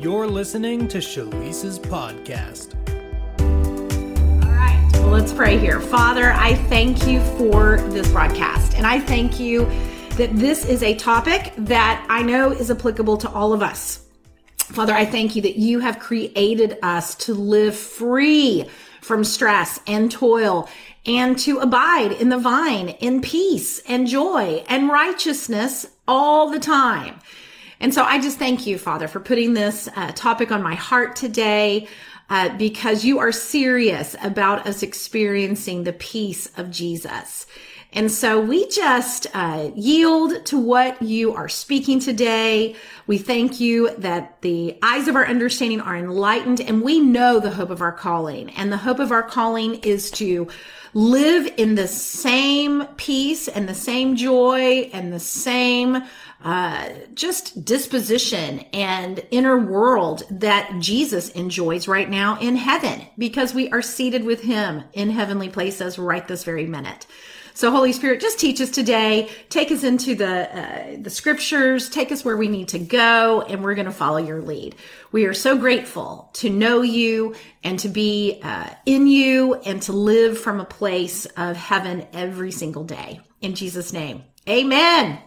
You're listening to Shalisa's podcast. All right, well, let's pray here. Father, I thank you for this broadcast, and I thank you that this is a topic that I know is applicable to all of us. Father, I thank you that you have created us to live free from stress and toil and to abide in the vine in peace and joy and righteousness all the time. And so I just thank you, Father, for putting this uh, topic on my heart today. Uh, because you are serious about us experiencing the peace of Jesus. And so we just uh, yield to what you are speaking today. We thank you that the eyes of our understanding are enlightened and we know the hope of our calling. And the hope of our calling is to live in the same peace and the same joy and the same uh, just disposition and inner world that Jesus enjoys right now in heaven because we are seated with him in heavenly places right this very minute. So Holy Spirit, just teach us today. Take us into the uh, the scriptures. Take us where we need to go, and we're going to follow your lead. We are so grateful to know you and to be uh, in you and to live from a place of heaven every single day. In Jesus' name, Amen.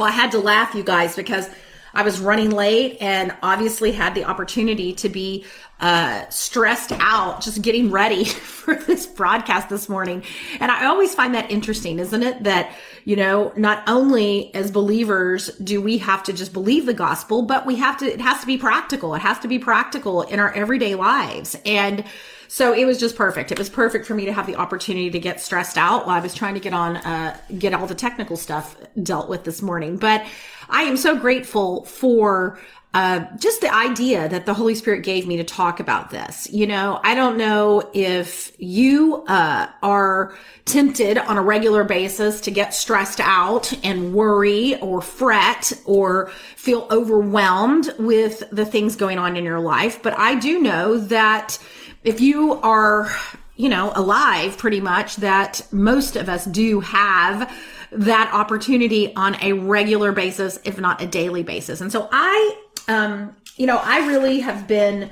Well, I had to laugh, you guys, because I was running late and obviously had the opportunity to be uh, stressed out just getting ready for this broadcast this morning. And I always find that interesting, isn't it? That, you know, not only as believers do we have to just believe the gospel, but we have to, it has to be practical. It has to be practical in our everyday lives. And so it was just perfect. It was perfect for me to have the opportunity to get stressed out while I was trying to get on, uh, get all the technical stuff dealt with this morning. But I am so grateful for uh, just the idea that the Holy Spirit gave me to talk about this. You know, I don't know if you uh, are tempted on a regular basis to get stressed out and worry or fret or feel overwhelmed with the things going on in your life. But I do know that if you are, you know, alive pretty much, that most of us do have that opportunity on a regular basis, if not a daily basis. And so I, um, you know, I really have been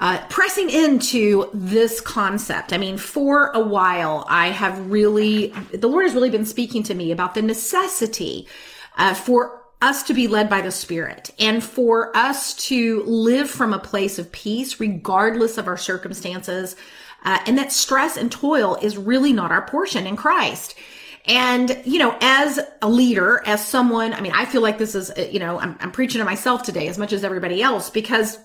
uh, pressing into this concept. I mean, for a while, I have really, the Lord has really been speaking to me about the necessity uh, for us to be led by the Spirit and for us to live from a place of peace, regardless of our circumstances. Uh, and that stress and toil is really not our portion in Christ. And, you know, as a leader, as someone, I mean, I feel like this is, uh, you know, I'm, I'm preaching to myself today as much as everybody else because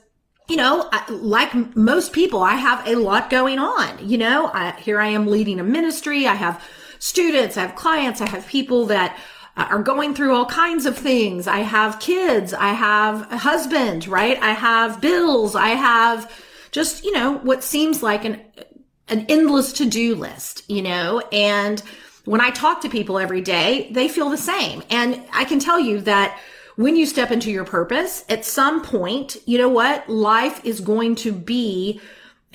you know, like most people, I have a lot going on. You know, I, here I am leading a ministry. I have students, I have clients, I have people that are going through all kinds of things. I have kids, I have a husband, right? I have bills, I have just, you know, what seems like an, an endless to-do list, you know, and when I talk to people every day, they feel the same. And I can tell you that when you step into your purpose, at some point, you know what? Life is going to be,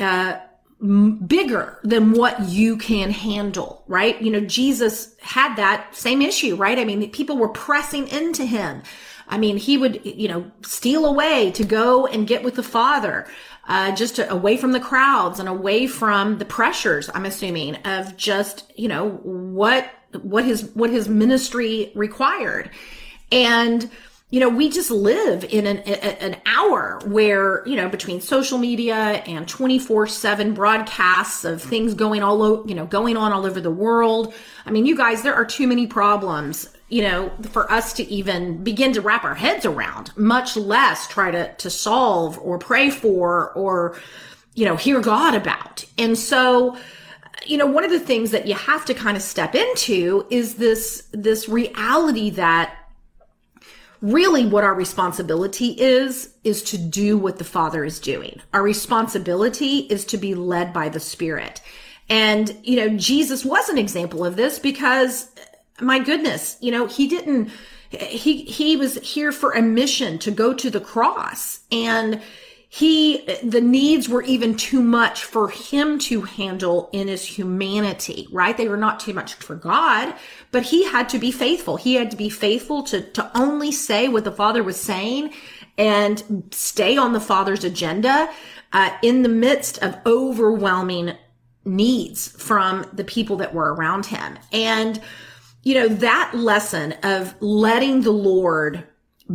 uh, bigger than what you can handle, right? You know, Jesus had that same issue, right? I mean, people were pressing into him. I mean, he would, you know, steal away to go and get with the Father uh, just to, away from the crowds and away from the pressures, I'm assuming, of just, you know, what, what his, what his ministry required. And, you know, we just live in an, an hour where, you know, between social media and 24 seven broadcasts of things going all, over, you know, going on all over the world. I mean, you guys, there are too many problems you know, for us to even begin to wrap our heads around, much less try to, to solve or pray for or, you know, hear God about. And so, you know, one of the things that you have to kind of step into is this, this reality that really what our responsibility is, is to do what the Father is doing. Our responsibility is to be led by the Spirit. And, you know, Jesus was an example of this because my goodness, you know, he didn't, he, he was here for a mission to go to the cross and he, the needs were even too much for him to handle in his humanity, right? They were not too much for God, but he had to be faithful. He had to be faithful to, to only say what the father was saying and stay on the Father's agenda uh, in the midst of overwhelming needs from the people that were around him. And, you know, that lesson of letting the Lord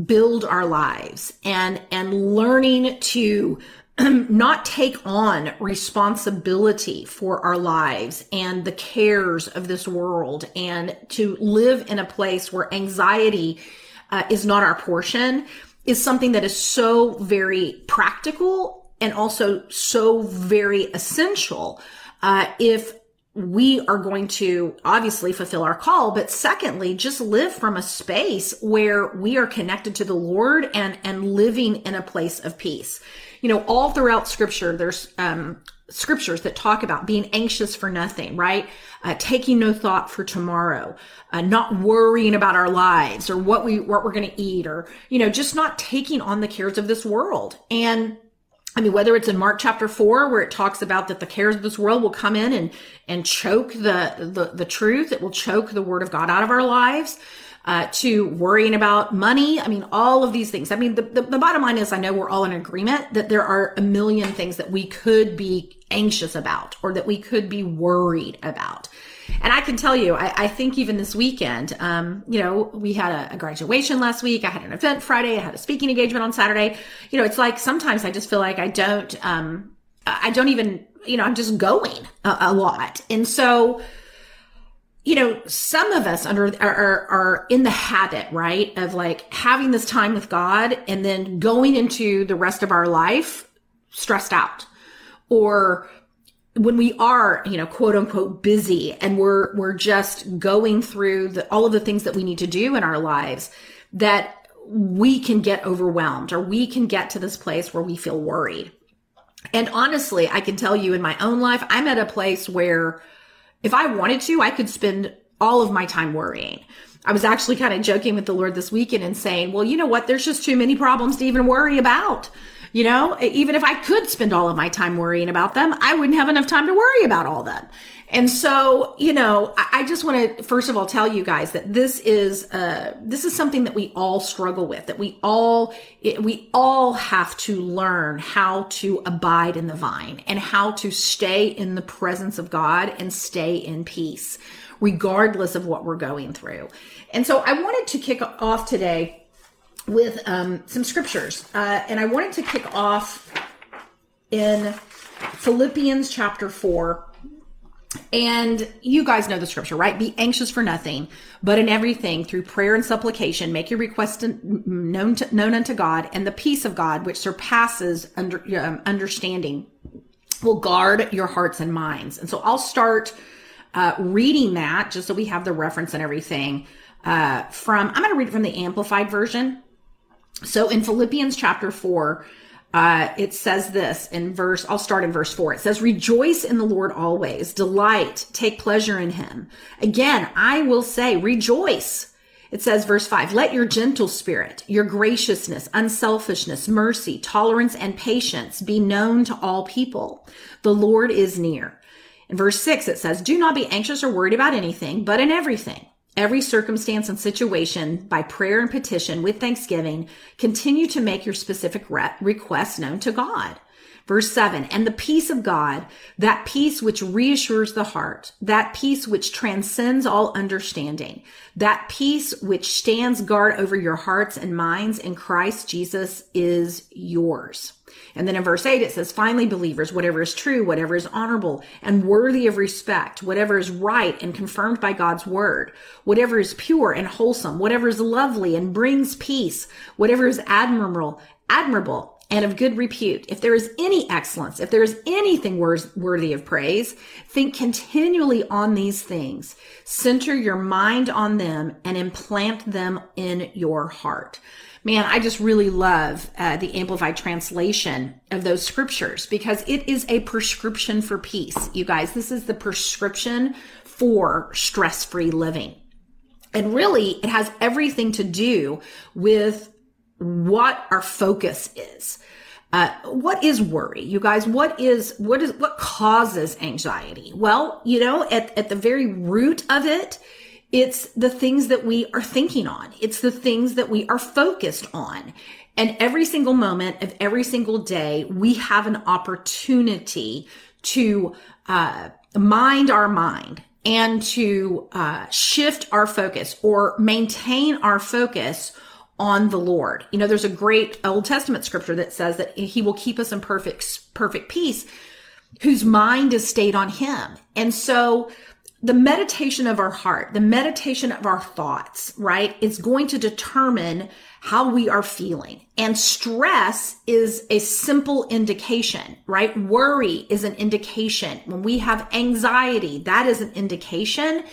build our lives and, and learning to not take on responsibility for our lives and the cares of this world and to live in a place where anxiety uh, is not our portion is something that is so very practical and also so very essential uh, if we are going to obviously fulfill our call, but secondly, just live from a space where we are connected to the Lord and, and living in a place of peace. You know, all throughout scripture, there's, um, scriptures that talk about being anxious for nothing, right? Uh, taking no thought for tomorrow, uh, not worrying about our lives or what we, what we're going to eat or, you know, just not taking on the cares of this world. And I mean, whether it's in Mark chapter four, where it talks about that the cares of this world will come in and, and choke the, the, the truth, it will choke the word of God out of our lives, uh, to worrying about money. I mean, all of these things. I mean, the, the, the bottom line is I know we're all in agreement that there are a million things that we could be anxious about or that we could be worried about. And I can tell you, I, I think even this weekend, um, you know, we had a, a, graduation last week. I had an event Friday. I had a speaking engagement on Saturday. You know, it's like sometimes I just feel like I don't, um, I don't even, you know, I'm just going a, a lot. And so, you know, some of us under are, are, are in the habit, right, of like having this time with God and then going into the rest of our life stressed out or when we are, you know, quote unquote busy and we're, we're just going through the, all of the things that we need to do in our lives that we can get overwhelmed or we can get to this place where we feel worried. And honestly, I can tell you in my own life, I'm at a place where if I wanted to, I could spend all of my time worrying. I was actually kind of joking with the Lord this weekend and saying, well, you know what? There's just too many problems to even worry about. You know, even if I could spend all of my time worrying about them, I wouldn't have enough time to worry about all them. And so, you know, I just want to first of all tell you guys that this is uh this is something that we all struggle with. That we all we all have to learn how to abide in the vine and how to stay in the presence of God and stay in peace regardless of what we're going through. And so I wanted to kick off today with um, some scriptures. Uh, and I wanted to kick off in Philippians chapter 4. And you guys know the scripture, right? Be anxious for nothing, but in everything through prayer and supplication, make your request known, to, known unto God, and the peace of God, which surpasses under, um, understanding, will guard your hearts and minds. And so I'll start uh, reading that just so we have the reference and everything uh, from, I'm going to read it from the Amplified version. So in Philippians chapter 4, uh, it says this in verse, I'll start in verse 4. It says, Rejoice in the Lord always, delight, take pleasure in him. Again, I will say, rejoice. It says, verse 5, let your gentle spirit, your graciousness, unselfishness, mercy, tolerance, and patience be known to all people. The Lord is near. In verse 6, it says, Do not be anxious or worried about anything, but in everything every circumstance and situation by prayer and petition with thanksgiving, continue to make your specific re- requests known to God. Verse 7 And the peace of God, that peace which reassures the heart, that peace which transcends all understanding, that peace which stands guard over your hearts and minds in Christ Jesus is yours. And then in verse 8, it says, finally, believers, whatever is true, whatever is honorable and worthy of respect, whatever is right and confirmed by God's word, whatever is pure and wholesome, whatever is lovely and brings peace, whatever is admirable, admirable and of good repute. If there is any excellence, if there is anything worthy of praise, think continually on these things. Center your mind on them and implant them in your heart man, I just really love uh, the Amplified translation of those scriptures because it is a prescription for peace. You guys, this is the prescription for stress free living. And really, it has everything to do with what our focus is. Uh, what is worry you guys what is what is what causes anxiety well you know at, at the very root of it it's the things that we are thinking on. It's the things that we are focused on. And every single moment of every single day, we have an opportunity to uh, mind our mind and to uh, shift our focus or maintain our focus on the Lord. You know, there's a great Old Testament scripture that says that he will keep us in perfect, perfect peace whose mind is stayed on him. And so the meditation of our heart, the meditation of our thoughts, right, is going to determine how we are feeling. And stress is a simple indication, right? Worry is an indication. When we have anxiety, that is an indication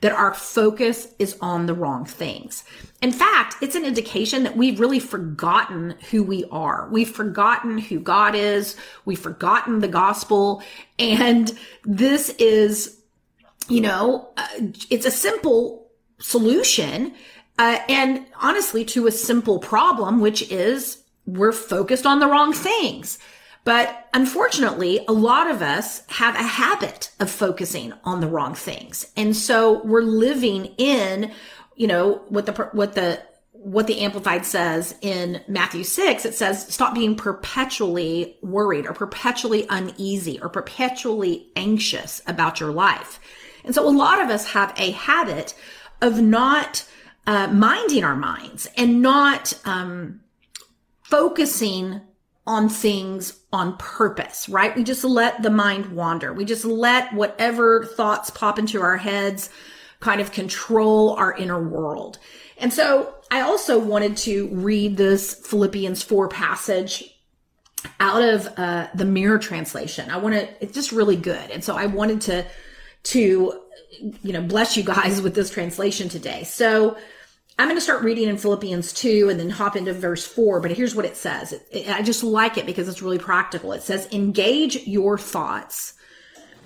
that our focus is on the wrong things. In fact, it's an indication that we've really forgotten who we are. We've forgotten who God is. We've forgotten the gospel. And this is, you know, uh, it's a simple solution. Uh, and honestly, to a simple problem, which is we're focused on the wrong things. But unfortunately, a lot of us have a habit of focusing on the wrong things. And so we're living in, you know, what the, what the, what the Amplified says in Matthew 6, it says, stop being perpetually worried or perpetually uneasy or perpetually anxious about your life. And so a lot of us have a habit of not uh, minding our minds and not um, focusing on things on purpose, right? We just let the mind wander. We just let whatever thoughts pop into our heads kind of control our inner world. And so I also wanted to read this Philippians 4 passage out of uh, the mirror translation. I want to, it's just really good. And so I wanted to, to, you know, bless you guys with this translation today. So I'm going to start reading in Philippians 2 and then hop into verse 4, but here's what it says. It, it, I just like it because it's really practical. It says, engage your thoughts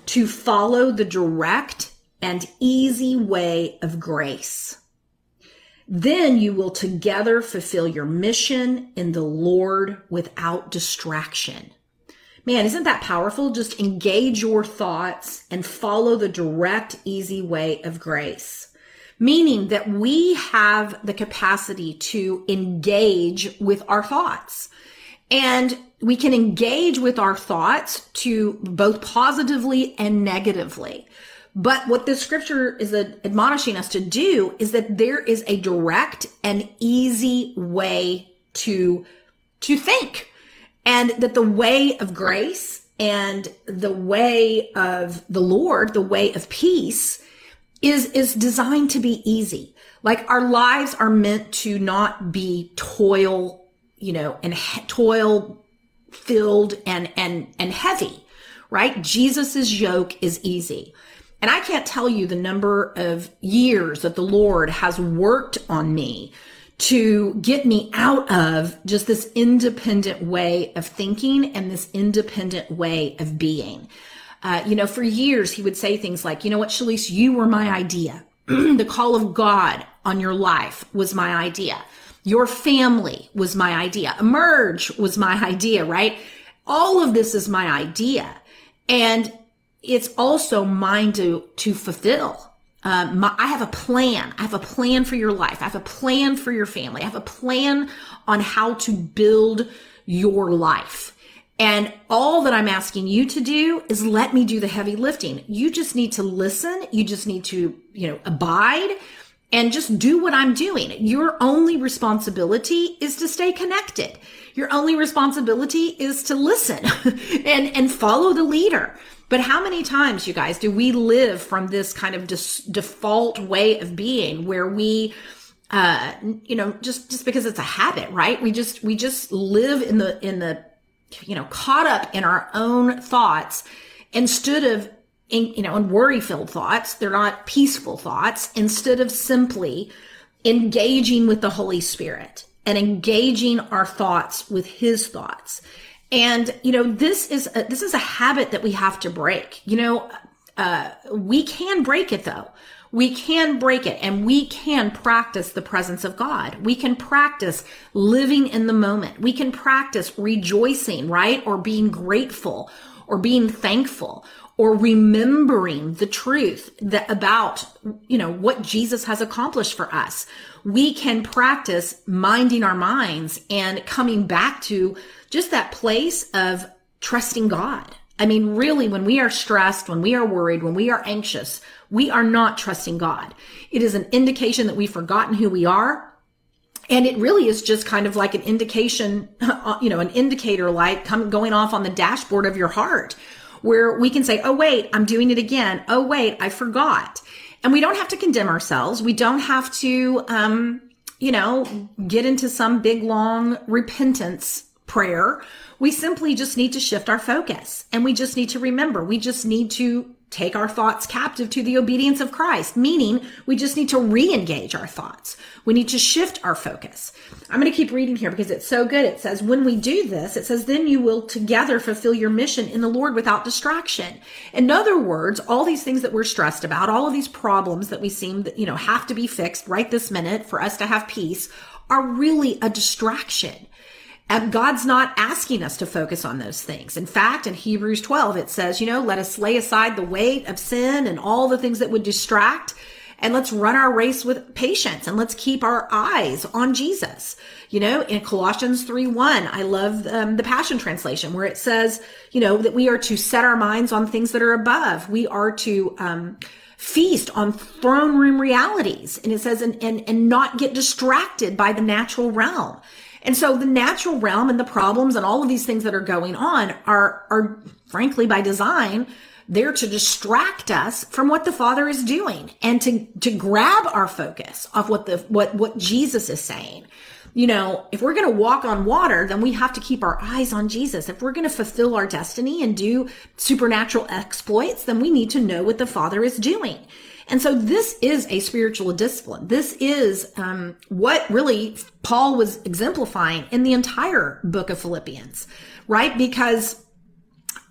to follow the direct and easy way of grace. Then you will together fulfill your mission in the Lord without distraction. Man, isn't that powerful? Just engage your thoughts and follow the direct, easy way of grace meaning that we have the capacity to engage with our thoughts. And we can engage with our thoughts to both positively and negatively. But what the scripture is admonishing us to do is that there is a direct and easy way to, to think. And that the way of grace and the way of the Lord, the way of peace is, is designed to be easy. Like our lives are meant to not be toil, you know, and he- toil filled and, and, and heavy, right? Jesus's yoke is easy. And I can't tell you the number of years that the Lord has worked on me to get me out of just this independent way of thinking and this independent way of being. Uh, you know, for years he would say things like, you know what, Shalise, you were my idea. the call of God on your life was my idea. Your family was my idea. Emerge was my idea, right? All of this is my idea. And it's also mine to, to fulfill. Um, my, I have a plan. I have a plan for your life. I have a plan for your family. I have a plan on how to build your life. And all that I'm asking you to do is let me do the heavy lifting. You just need to listen. You just need to, you know, abide and just do what I'm doing. Your only responsibility is to stay connected. Your only responsibility is to listen and, and follow the leader. But how many times, you guys, do we live from this kind of dis- default way of being where we, uh, you know, just, just because it's a habit, right? We just, we just live in the, in the you know, caught up in our own thoughts instead of, you know, and worry filled thoughts. They're not peaceful thoughts instead of simply engaging with the Holy Spirit and engaging our thoughts with his thoughts. And, you know, this is, a, this is a habit that we have to break. You know, uh, we can break it though we can break it and we can practice the presence of God. We can practice living in the moment. We can practice rejoicing, right? Or being grateful or being thankful or remembering the truth that about, you know, what Jesus has accomplished for us. We can practice minding our minds and coming back to just that place of trusting God. I mean, really, when we are stressed, when we are worried, when we are anxious, we are not trusting God. It is an indication that we've forgotten who we are. And it really is just kind of like an indication, you know, an indicator light coming going off on the dashboard of your heart where we can say, Oh, wait, I'm doing it again. Oh, wait, I forgot. And we don't have to condemn ourselves. We don't have to, um, you know, get into some big long repentance prayer. We simply just need to shift our focus and we just need to remember, we just need to take our thoughts captive to the obedience of Christ, meaning we just need to re-engage our thoughts. We need to shift our focus. I'm going to keep reading here because it's so good. It says, when we do this, it says, then you will together fulfill your mission in the Lord without distraction. In other words, all these things that we're stressed about, all of these problems that we seem that, you know, have to be fixed right this minute for us to have peace are really a distraction. And God's not asking us to focus on those things. In fact, in Hebrews 12, it says, you know, let us lay aside the weight of sin and all the things that would distract and let's run our race with patience and let's keep our eyes on Jesus. You know, in Colossians 3 1, I love um, the Passion Translation where it says, you know, that we are to set our minds on things that are above. We are to, um, feast on throne room realities. And it says, and, and, and not get distracted by the natural realm. And so the natural realm and the problems and all of these things that are going on are, are frankly by design, there to distract us from what the Father is doing and to, to grab our focus off what the, what, what Jesus is saying. You know, if we're going to walk on water, then we have to keep our eyes on Jesus. If we're going to fulfill our destiny and do supernatural exploits, then we need to know what the Father is doing. And so this is a spiritual discipline. This is um, what really Paul was exemplifying in the entire book of Philippians, right? Because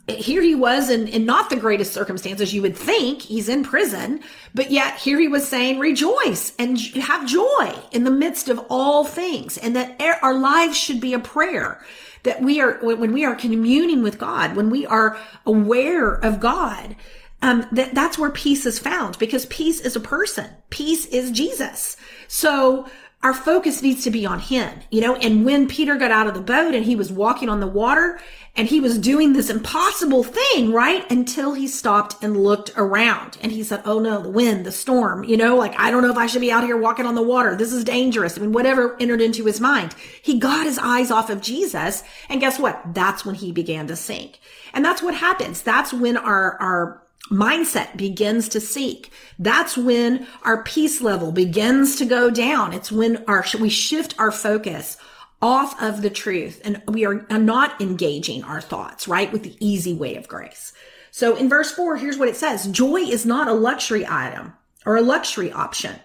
here he was in, in not the greatest circumstances you would think he's in prison but yet here he was saying rejoice and have joy in the midst of all things and that our lives should be a prayer that we are when we are communing with god when we are aware of god um, that that's where peace is found because peace is a person. Peace is Jesus. So our focus needs to be on him, you know, and when Peter got out of the boat and he was walking on the water and he was doing this impossible thing, right? Until he stopped and looked around and he said, Oh no, the wind, the storm, you know, like, I don't know if I should be out here walking on the water. This is dangerous. I mean, whatever entered into his mind. He got his eyes off of Jesus. And guess what? That's when he began to sink. And that's what happens. That's when our, our, mindset begins to seek. That's when our peace level begins to go down. It's when our, we shift our focus off of the truth and we are not engaging our thoughts, right? With the easy way of grace. So in verse four, here's what it says. Joy is not a luxury item or a luxury option.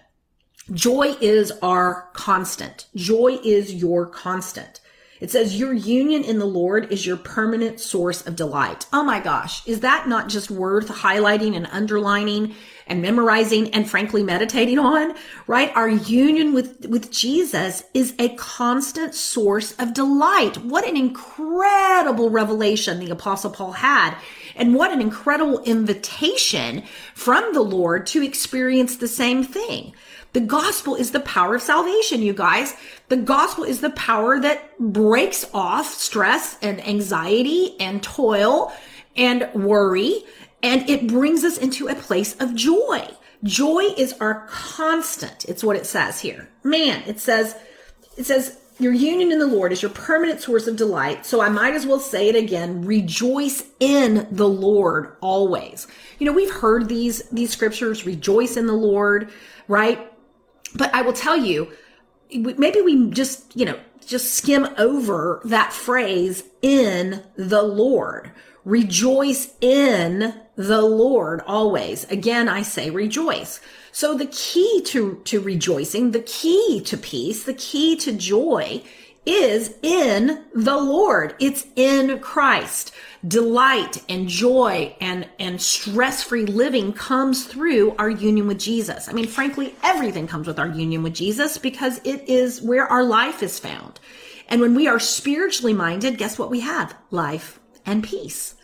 Joy is our constant. Joy is your constant. It says, Your union in the Lord is your permanent source of delight. Oh my gosh, is that not just worth highlighting and underlining and memorizing and frankly meditating on? Right? Our union with, with Jesus is a constant source of delight. What an incredible revelation the Apostle Paul had. And what an incredible invitation from the Lord to experience the same thing. The gospel is the power of salvation, you guys. The gospel is the power that breaks off stress and anxiety and toil and worry, and it brings us into a place of joy. Joy is our constant. It's what it says here. Man, it says, it says, your union in the Lord is your permanent source of delight. So I might as well say it again. Rejoice in the Lord always. You know, we've heard these, these scriptures, rejoice in the Lord, right? But I will tell you, maybe we just, you know, just skim over that phrase in the Lord. Rejoice in the Lord always. Again, I say rejoice. So the key to, to rejoicing, the key to peace, the key to joy is in the Lord. It's in Christ delight and joy and, and stress-free living comes through our union with Jesus. I mean, frankly, everything comes with our union with Jesus because it is where our life is found. And when we are spiritually minded, guess what we have? Life and peace.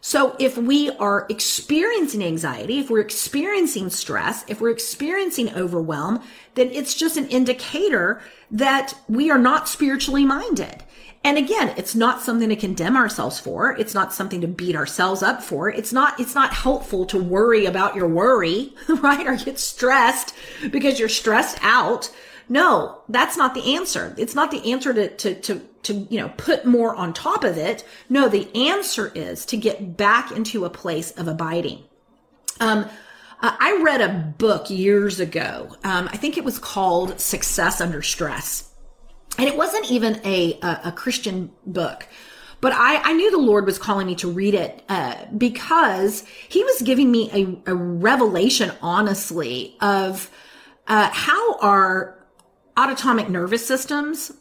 So if we are experiencing anxiety, if we're experiencing stress, if we're experiencing overwhelm, then it's just an indicator that we are not spiritually minded. And again, it's not something to condemn ourselves for. It's not something to beat ourselves up for. It's not, it's not helpful to worry about your worry, right? Or get stressed because you're stressed out. No, that's not the answer. It's not the answer to, to, to, to, you know, put more on top of it. No, the answer is to get back into a place of abiding. Um, I read a book years ago. Um, I think it was called Success Under Stress and it wasn't even a, a, a Christian book. But I, I knew the Lord was calling me to read it uh, because He was giving me a, a revelation, honestly, of uh, how our autonomic nervous systems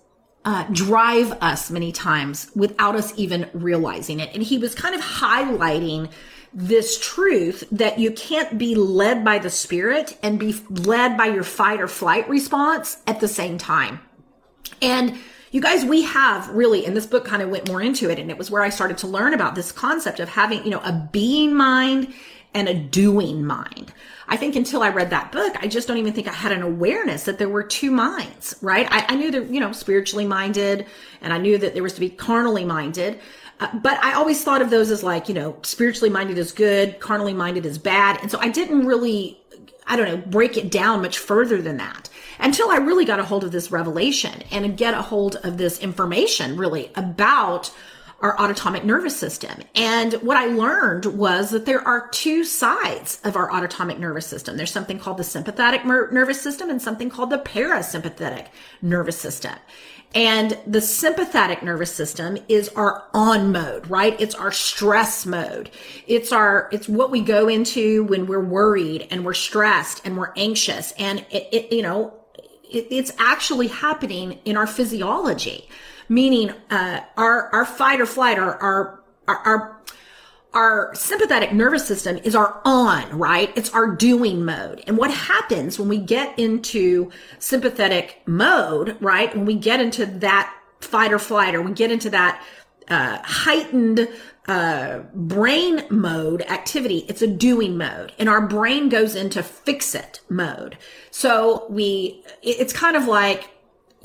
uh, drive us many times without us even realizing it. And He was kind of highlighting this truth that you can't be led by the Spirit and be led by your fight or flight response at the same time. And you guys, we have really, and this book kind of went more into it, and it was where I started to learn about this concept of having, you know, a being mind and a doing mind. I think until I read that book, I just don't even think I had an awareness that there were two minds, right? I, I knew that, you know, spiritually minded, and I knew that there was to be carnally minded. Uh, but I always thought of those as like, you know, spiritually minded is good, carnally minded is bad. And so I didn't really, I don't know, break it down much further than that until I really got a hold of this revelation and get a hold of this information really about our autonomic nervous system. And what I learned was that there are two sides of our autonomic nervous system. There's something called the sympathetic nervous system and something called the parasympathetic nervous system. And the sympathetic nervous system is our on mode, right? It's our stress mode. It's our, it's what we go into when we're worried and we're stressed and we're anxious. And it, it you know, it, it's actually happening in our physiology, meaning uh, our our fight or flight, our our our, our sympathetic nervous system is our on, right? It's our doing mode. And what happens when we get into sympathetic mode, right? When we get into that fight or flight, or we get into that uh, heightened uh, brain mode activity. It's a doing mode and our brain goes into fix it mode. So we, it's kind of like,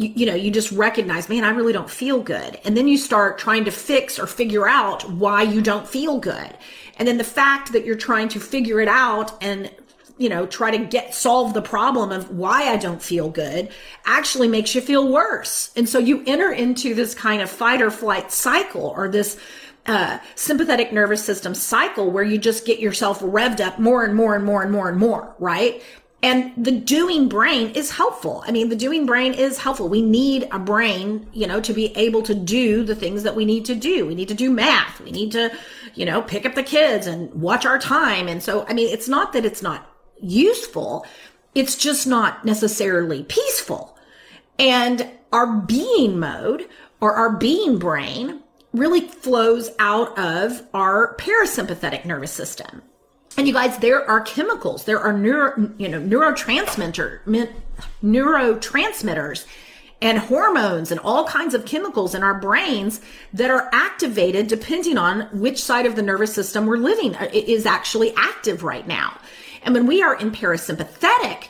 you, you, know, you just recognize, man, I really don't feel good. And then you start trying to fix or figure out why you don't feel good. And then the fact that you're trying to figure it out and you know, try to get solve the problem of why I don't feel good actually makes you feel worse. And so you enter into this kind of fight or flight cycle or this uh, sympathetic nervous system cycle where you just get yourself revved up more and more and more and more and more, right? And the doing brain is helpful. I mean, the doing brain is helpful. We need a brain, you know, to be able to do the things that we need to do. We need to do math. We need to, you know, pick up the kids and watch our time. And so, I mean, it's not that it's not useful. It's just not necessarily peaceful. And our being mode or our being brain really flows out of our parasympathetic nervous system. And you guys, there are chemicals, there are neuro, you know, neurotransmitter, neurotransmitters and hormones and all kinds of chemicals in our brains that are activated depending on which side of the nervous system we're living uh, is actually active right now. And when we are in parasympathetic,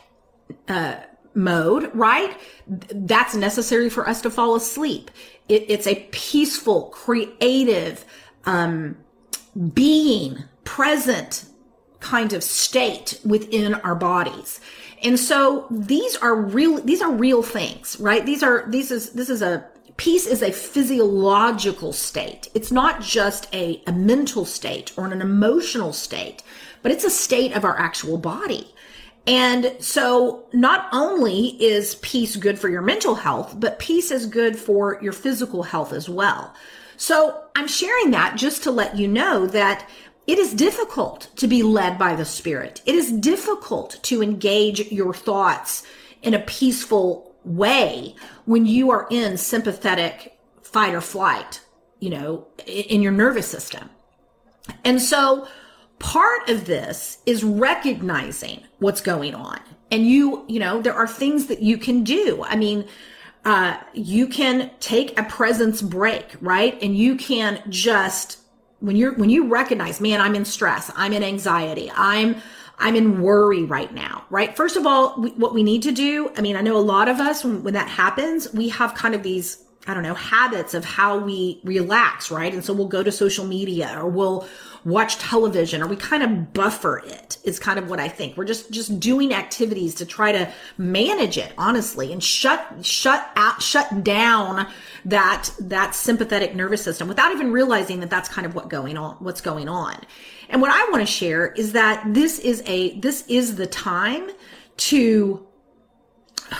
uh, mode, right? That's necessary for us to fall asleep. It, it's a peaceful, creative, um, being present kind of state within our bodies. And so these are real, these are real things, right? These are, these is, this is a, peace is a physiological state. It's not just a, a mental state or an emotional state, but it's a state of our actual body. And so not only is peace good for your mental health, but peace is good for your physical health as well. So I'm sharing that just to let you know that it is difficult to be led by the spirit. It is difficult to engage your thoughts in a peaceful way when you are in sympathetic fight or flight, you know, in your nervous system. And so part of this is recognizing what's going on. And you, you know, there are things that you can do. I mean, uh, you can take a presence break, right? And you can just when you're when you recognize, man, I'm in stress, I'm in anxiety, I'm I'm in worry right now, right? First of all, we, what we need to do, I mean, I know a lot of us, when, when that happens, we have kind of these, I don't know, habits of how we relax, right? And so we'll go to social media or we'll watch television or we kind of buffer it. it is kind of what I think. We're just, just doing activities to try to manage it, honestly, and shut, shut out, shut down that, that sympathetic nervous system without even realizing that that's kind of what going on, what's going on. And what I want to share is that this is a, this is the time to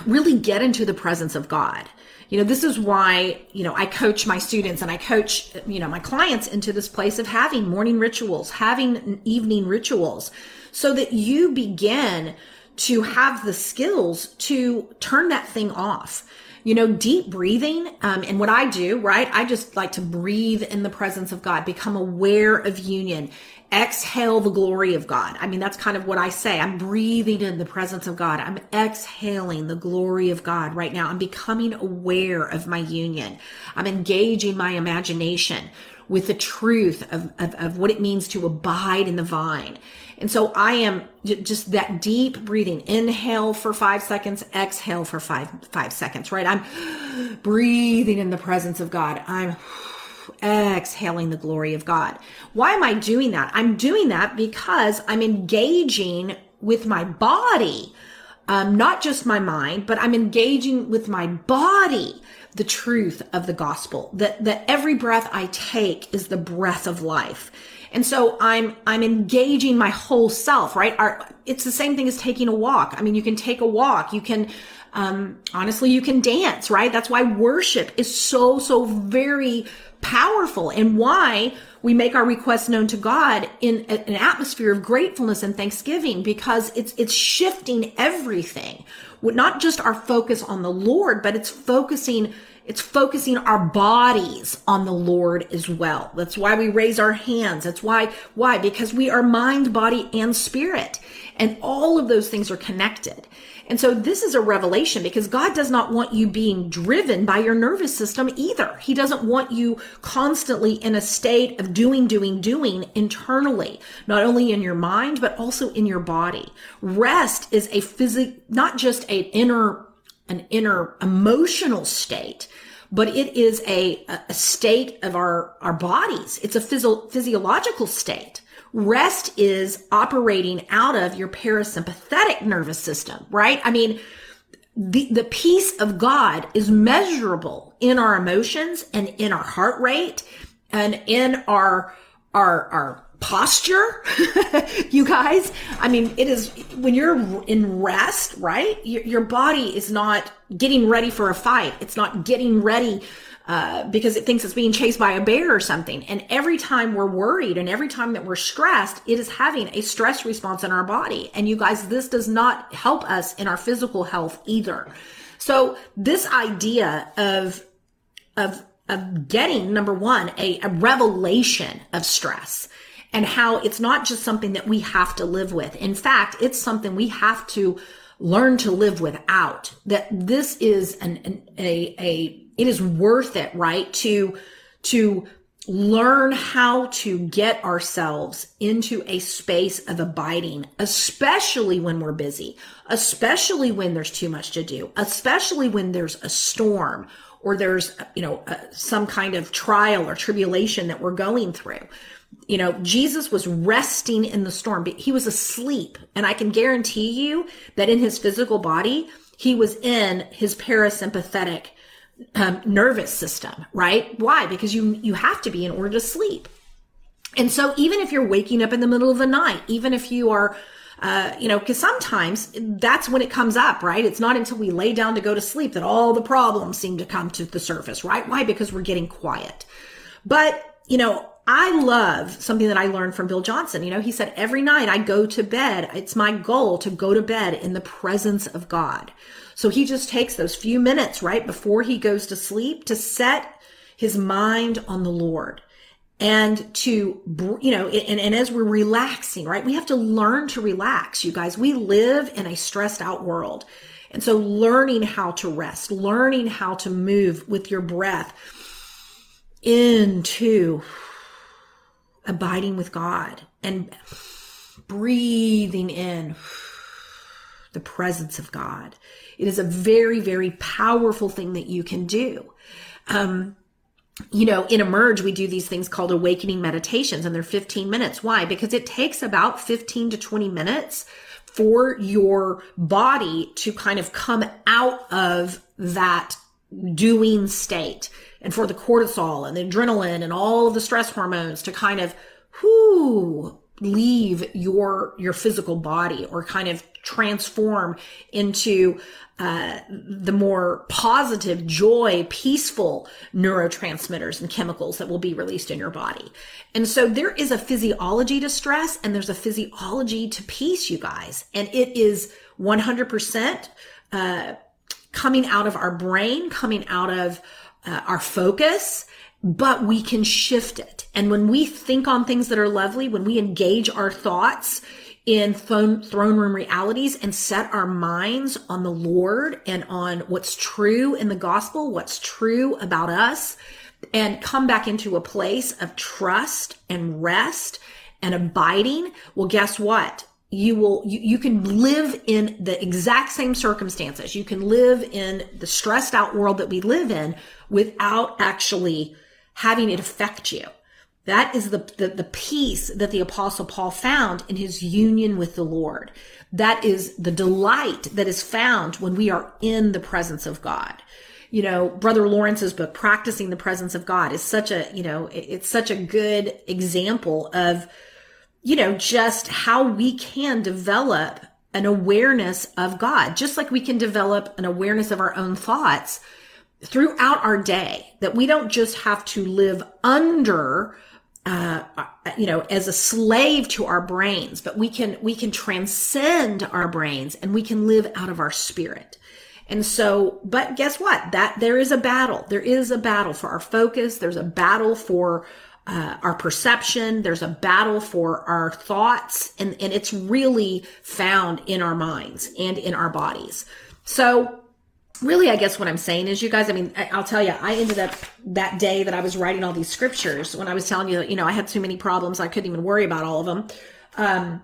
really get into the presence of God. You know, this is why, you know, I coach my students and I coach, you know, my clients into this place of having morning rituals, having evening rituals so that you begin to have the skills to turn that thing off you know, deep breathing. Um, and what I do, right? I just like to breathe in the presence of God, become aware of union, exhale the glory of God. I mean, that's kind of what I say. I'm breathing in the presence of God. I'm exhaling the glory of God right now. I'm becoming aware of my union. I'm engaging my imagination with the truth of, of, of what it means to abide in the vine. And so I am just that deep breathing. Inhale for five seconds, exhale for five, five seconds, right? I'm breathing in the presence of God. I'm exhaling the glory of God. Why am I doing that? I'm doing that because I'm engaging with my body, um, not just my mind, but I'm engaging with my body the truth of the gospel that that every breath I take is the breath of life and so I'm, I'm engaging my whole self, right? Our, it's the same thing as taking a walk. I mean, you can take a walk. You can, um, honestly, you can dance, right? That's why worship is so, so very powerful and why we make our requests known to God in an atmosphere of gratefulness and thanksgiving because it's, it's shifting everything. Not just our focus on the Lord, but it's focusing it's focusing our bodies on the Lord as well. That's why we raise our hands. That's why, why? Because we are mind, body, and spirit. And all of those things are connected. And so this is a revelation because God does not want you being driven by your nervous system either. He doesn't want you constantly in a state of doing, doing, doing internally, not only in your mind, but also in your body. Rest is a physic, not just an inner an inner emotional state, but it is a, a state of our, our bodies. It's a physio- physiological state. Rest is operating out of your parasympathetic nervous system, right? I mean, the, the peace of God is measurable in our emotions and in our heart rate and in our, our, our posture, you guys. I mean, it is when you're in rest, right? Your, your, body is not getting ready for a fight. It's not getting ready uh, because it thinks it's being chased by a bear or something. And every time we're worried and every time that we're stressed, it is having a stress response in our body. And you guys, this does not help us in our physical health either. So this idea of of of getting number one a, a revelation of stress and how it's not just something that we have to live with. In fact, it's something we have to learn to live without. That this is an, an a, a, it is worth it, right? To, to learn how to get ourselves into a space of abiding, especially when we're busy, especially when there's too much to do, especially when there's a storm or there's, you know, uh, some kind of trial or tribulation that we're going through you know, Jesus was resting in the storm. He was asleep. And I can guarantee you that in his physical body, he was in his parasympathetic um, nervous system, right? Why? Because you, you have to be in order to sleep. And so even if you're waking up in the middle of the night, even if you are, uh, you know, because sometimes that's when it comes up, right? It's not until we lay down to go to sleep that all the problems seem to come to the surface, right? Why? Because we're getting quiet. But, you know, I love something that I learned from Bill Johnson. You know, he said, every night I go to bed, it's my goal to go to bed in the presence of God. So he just takes those few minutes right before he goes to sleep to set his mind on the Lord and to, you know, and, and as we're relaxing, right? We have to learn to relax, you guys. We live in a stressed out world. And so learning how to rest, learning how to move with your breath into abiding with God and breathing in the presence of God. It is a very, very powerful thing that you can do. Um, you know, in Emerge, we do these things called awakening meditations, and they're 15 minutes. Why? Because it takes about 15 to 20 minutes for your body to kind of come out of that doing state and for the cortisol and the adrenaline and all of the stress hormones to kind of whoo leave your your physical body or kind of transform into uh, the more positive joy peaceful neurotransmitters and chemicals that will be released in your body. And so there is a physiology to stress and there's a physiology to peace you guys. And it is 100% uh, coming out of our brain coming out of uh, our focus but we can shift it. And when we think on things that are lovely, when we engage our thoughts in throne, throne room realities and set our minds on the Lord and on what's true in the gospel, what's true about us, and come back into a place of trust and rest and abiding, well, guess what? You will you, you can live in the exact same circumstances you can live in the stressed out world that we live in without actually having it affect you. That is the, the, the peace that the apostle Paul found in his union with the Lord. That is the delight that is found when we are in the presence of God. You know, Brother Lawrence's book, Practicing the Presence of God, is such a, you know, it's such a good example of, you know, just how we can develop an awareness of God, just like we can develop an awareness of our own thoughts throughout our day that we don't just have to live under uh, you know as a slave to our brains but we can we can transcend our brains and we can live out of our spirit. And so but guess what? That there is a battle. There is a battle for our focus. There's a battle for uh, our perception there's a battle for our thoughts and and it's really found in our minds and in our bodies so really, I guess what I'm saying is, you guys, I mean, I'll tell you, I ended up that day that I was writing all these scriptures when I was telling you that, you know, I had too many problems. I couldn't even worry about all of them. Um,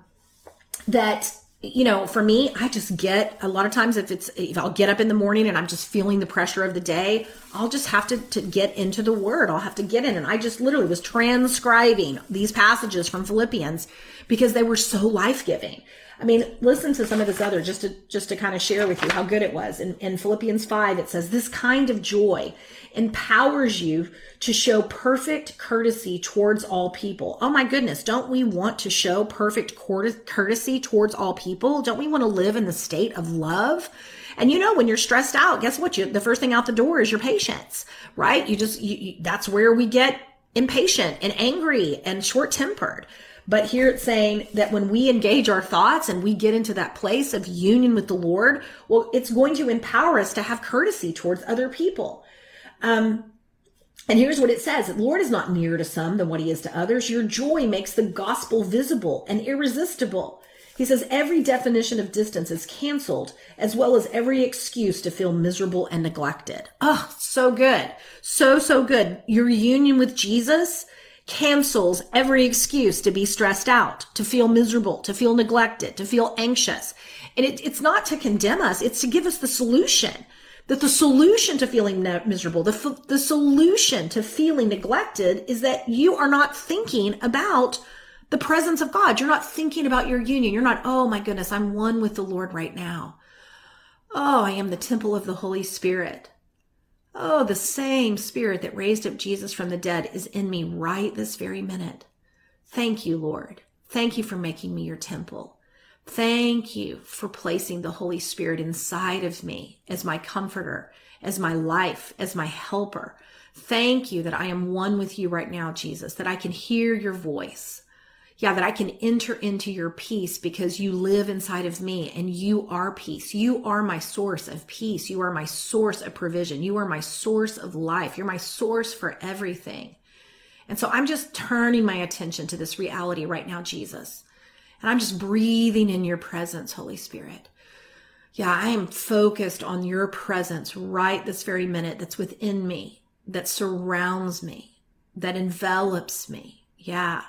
that, you know, for me, I just get a lot of times if it's, if I'll get up in the morning and I'm just feeling the pressure of the day, I'll just have to, to get into the word. I'll have to get in. And I just literally was transcribing these passages from Philippians because they were so life giving. I mean, listen to some of this other just to just to kind of share with you how good it was. In, in Philippians 5, it says, This kind of joy empowers you to show perfect courtesy towards all people. Oh my goodness, don't we want to show perfect courtesy towards all people? Don't we want to live in the state of love? And you know, when you're stressed out, guess what? You, the first thing out the door is your patience, right? You just, you, you, that's where we get impatient and angry and short tempered. But here it's saying that when we engage our thoughts and we get into that place of union with the Lord, well, it's going to empower us to have courtesy towards other people. Um, and here's what it says. The Lord is not nearer to some than what he is to others. Your joy makes the gospel visible and irresistible. He says every definition of distance is canceled, as well as every excuse to feel miserable and neglected. Oh, so good. So, so good. Your union with Jesus cancels every excuse to be stressed out, to feel miserable, to feel neglected, to feel anxious. And it, it's not to condemn us, it's to give us the solution. That the solution to feeling miserable, the, the solution to feeling neglected is that you are not thinking about the presence of God. You're not thinking about your union. You're not, oh my goodness, I'm one with the Lord right now. Oh, I am the temple of the Holy Spirit. Oh, the same spirit that raised up Jesus from the dead is in me right this very minute. Thank you, Lord. Thank you for making me your temple. Thank you for placing the Holy Spirit inside of me as my comforter, as my life, as my helper. Thank you that I am one with you right now, Jesus, that I can hear your voice yeah, that I can enter into your peace because you live inside of me and you are peace. You are my source of peace. You are my source of provision. You are my source of life. You're my source for everything. And so I'm just turning my attention to this reality right now, Jesus. And I'm just breathing in your presence, Holy Spirit. Yeah, I am focused on your presence right this very minute that's within me, that surrounds me, that envelops me. Yeah.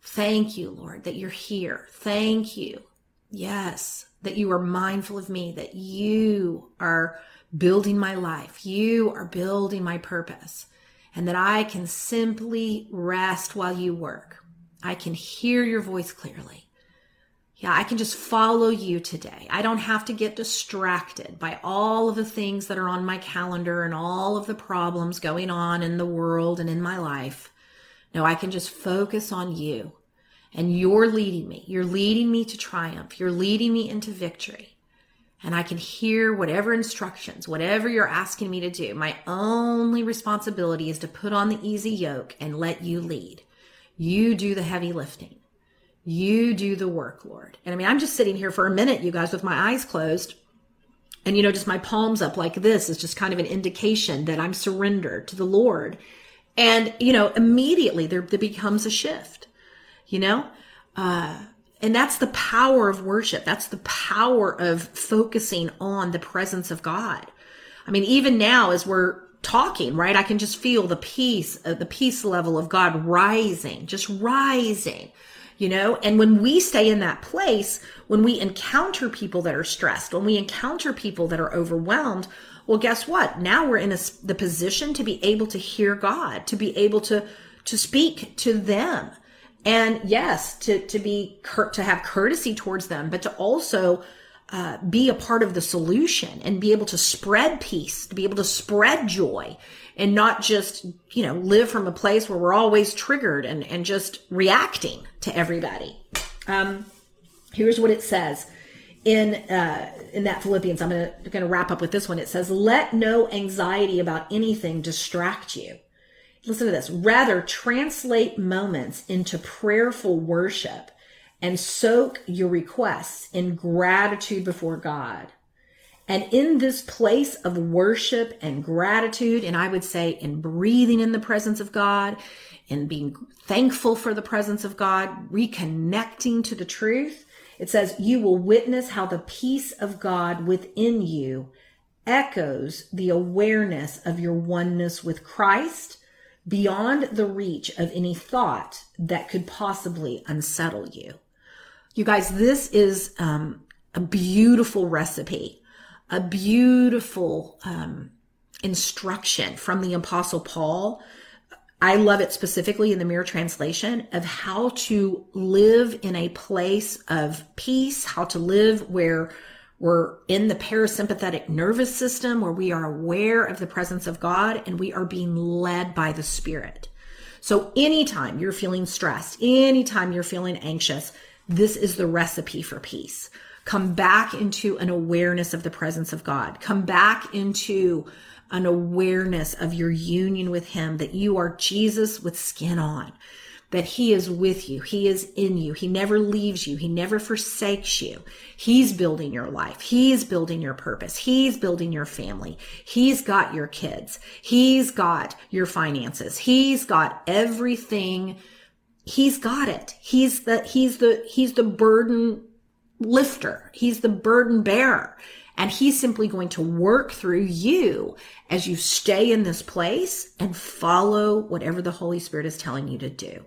Thank you, Lord, that you're here. Thank you. Yes, that you are mindful of me, that you are building my life. You are building my purpose and that I can simply rest while you work. I can hear your voice clearly. Yeah, I can just follow you today. I don't have to get distracted by all of the things that are on my calendar and all of the problems going on in the world and in my life. No, I can just focus on you. And you're leading me. You're leading me to triumph. You're leading me into victory. And I can hear whatever instructions, whatever you're asking me to do. My only responsibility is to put on the easy yoke and let you lead. You do the heavy lifting. You do the work, Lord. And I mean, I'm just sitting here for a minute, you guys, with my eyes closed. And, you know, just my palms up like this is just kind of an indication that I'm surrendered to the Lord. And, you know, immediately there, there becomes a shift, you know? Uh, and that's the power of worship. That's the power of focusing on the presence of God. I mean, even now as we're talking, right? I can just feel the peace, uh, the peace level of God rising, just rising you know? And when we stay in that place when we encounter people that are stressed when we encounter people that are overwhelmed well guess what? Now we're in a, the position to be able to hear god to be able to to speak to them. And yes to to be to have courtesy towards them but to also uh, be a part of the solution and be able to spread peace to be able to spread joy and not just, you know, live from a place where we're always triggered and, and just reacting to everybody. Um, here's what it says in uh, in that Philippians. I'm gonna gonna wrap up with this one. It says, "Let no anxiety about anything distract you." Listen to this. Rather, translate moments into prayerful worship and soak your requests in gratitude before God. And in this place of worship and gratitude, and I would say in breathing in the presence of God, in being thankful for the presence of God, reconnecting to the truth, it says, You will witness how the peace of God within you echoes the awareness of your oneness with Christ beyond the reach of any thought that could possibly unsettle you. You guys, this is um, a beautiful recipe a beautiful um, instruction from the Apostle Paul. I love it specifically in the Mirror Translation of how to live in a place of peace, how to live where we're in the parasympathetic nervous system, where we are aware of the presence of God and we are being led by the Spirit. So anytime you're feeling stressed, anytime you're feeling anxious, this is the recipe for peace. Come back into an awareness of the presence of God. Come back into an awareness of your union with Him, that you are Jesus with skin on, that He is with you. He is in you. He never leaves you. He never forsakes you. He's building your life. He's building your purpose. He's building your family. He's got your kids. He's got your finances. He's got everything. He's got it. He's the, he's the, he's the burden lifter. He's the burden bearer. And he's simply going to work through you as you stay in this place and follow whatever the Holy Spirit is telling you to do.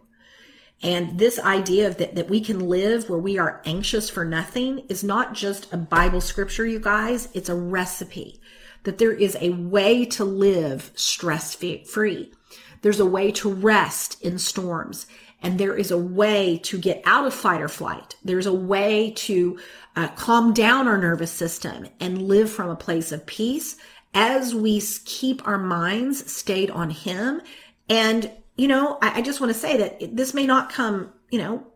And this idea of that, that we can live where we are anxious for nothing is not just a Bible scripture, you guys. It's a recipe that there is a way to live stress free. There's a way to rest in storms. And there is a way to get out of fight or flight. There's a way to uh, calm down our nervous system and live from a place of peace as we keep our minds stayed on Him. And, you know, I, I just want to say that this may not come, you know,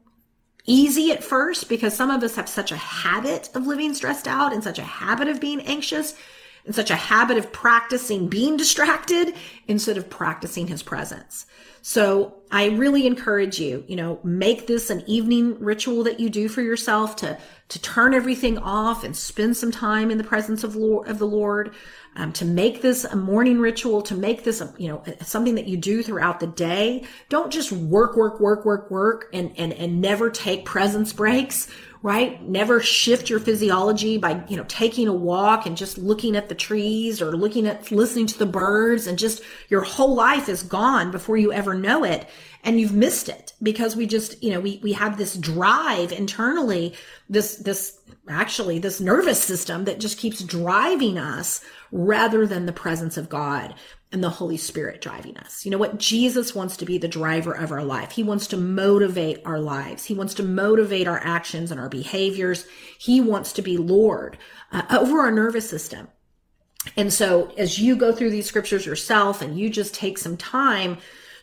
easy at first because some of us have such a habit of living stressed out and such a habit of being anxious and such a habit of practicing being distracted instead of practicing his presence. So I really encourage you, you know, make this an evening ritual that you do for yourself to, to turn everything off and spend some time in the presence of, Lord, of the Lord, um, to make this a morning ritual, to make this, a, you know, something that you do throughout the day. Don't just work, work, work, work, work and, and, and never take presence breaks right? Never shift your physiology by, you know, taking a walk and just looking at the trees or looking at, listening to the birds and just your whole life is gone before you ever know it. And you've missed it because we just, you know, we, we have this drive internally, this, this actually this nervous system that just keeps driving us rather than the presence of God and the Holy Spirit driving us. You know what? Jesus wants to be the driver of our life. He wants to motivate our lives. He wants to motivate our actions and our behaviors. He wants to be Lord uh, over our nervous system. And so as you go through these scriptures yourself and you just take some time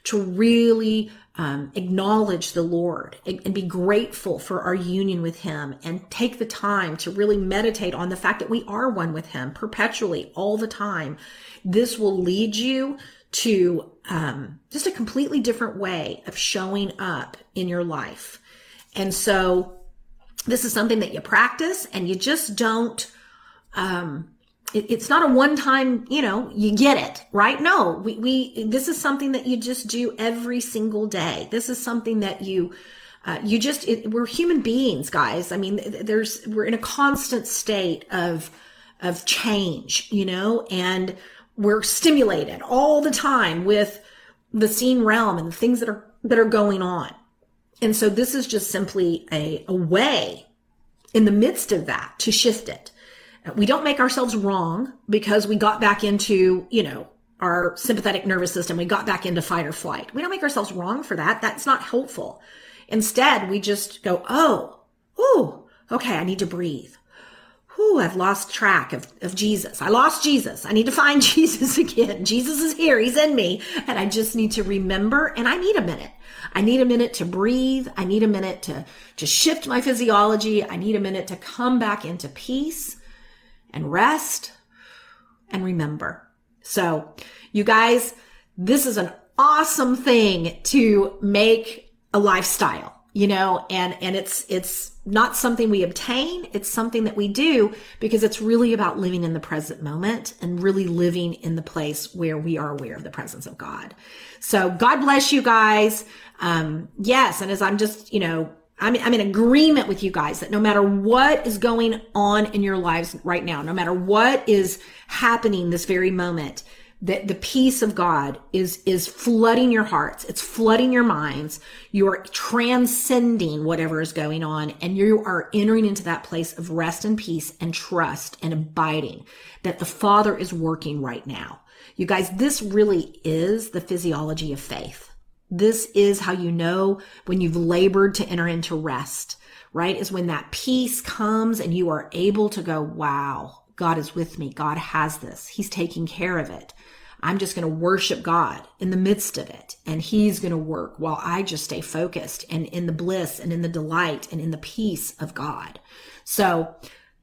to really um, acknowledge the Lord and, be grateful for our union with Him and take the time to really meditate on the fact that we are one with Him perpetually, all the time. This will lead you to um, just a completely different way of showing up in your life. And so this is something that you practice and you just don't um, it, it's not a one time, you know, you get it, right? No, we, we, this is something that you just do every single day. This is something that you, uh, you just, it, we're human beings, guys. I mean, there's, we're in a constant state of, of change, you know, and we're stimulated all the time with the seen realm and the things that are, that are going on. And so this is just simply a, a way in the midst of that to shift it we don't make ourselves wrong because we got back into, you know, our sympathetic nervous system. We got back into fight or flight. We don't make ourselves wrong for that. That's not helpful. Instead, we just go, oh, oh, okay, I need to breathe. Whew, I've lost track of, of Jesus. I lost Jesus. I need to find Jesus again. Jesus is here. He's in me. And I just need to remember and I need a minute. I need a minute to breathe. I need a minute to, to shift my physiology. I need a minute to come back into peace and rest and remember. So you guys, this is an awesome thing to make a lifestyle, you know, and, and it's, it's not something we obtain. It's something that we do because it's really about living in the present moment and really living in the place where we are aware of the presence of God. So God bless you guys. Um, yes. And as I'm just, you know, I'm, I'm in agreement with you guys that no matter what is going on in your lives right now, no matter what is happening this very moment, that the peace of God is, is flooding your hearts. It's flooding your minds. You're transcending whatever is going on and you are entering into that place of rest and peace and trust and abiding that the Father is working right now. You guys, this really is the physiology of faith. This is how you know when you've labored to enter into rest, right? Is when that peace comes and you are able to go, wow, God is with me. God has this. He's taking care of it. I'm just going to worship God in the midst of it. And he's going to work while I just stay focused and in the bliss and in the delight and in the peace of God. So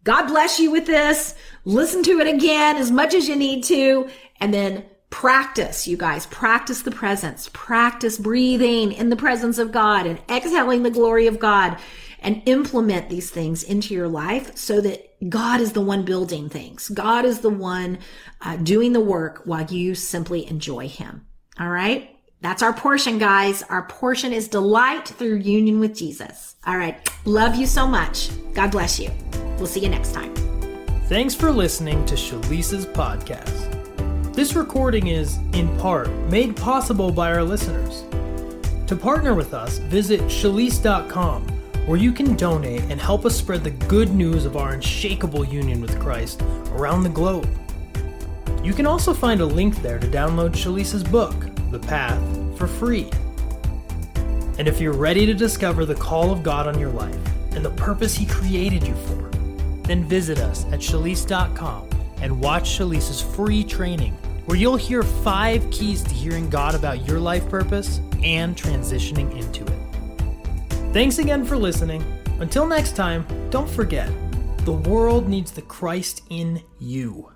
God bless you with this. Listen to it again as much as you need to. And then Practice, you guys, practice the presence, practice breathing in the presence of God and exhaling the glory of God and implement these things into your life so that God is the one building things. God is the one uh, doing the work while you simply enjoy Him. All right. That's our portion, guys. Our portion is delight through union with Jesus. All right. Love you so much. God bless you. We'll see you next time. Thanks for listening to Shalisa's podcast. This recording is, in part, made possible by our listeners. To partner with us, visit shalise.com, where you can donate and help us spread the good news of our unshakable union with Christ around the globe. You can also find a link there to download Shalisa's book, The Path, for free. And if you're ready to discover the call of God on your life and the purpose He created you for, then visit us at shalise.com and watch Shalisa's free training where you'll hear five keys to hearing God about your life purpose and transitioning into it. Thanks again for listening. Until next time, don't forget the world needs the Christ in you.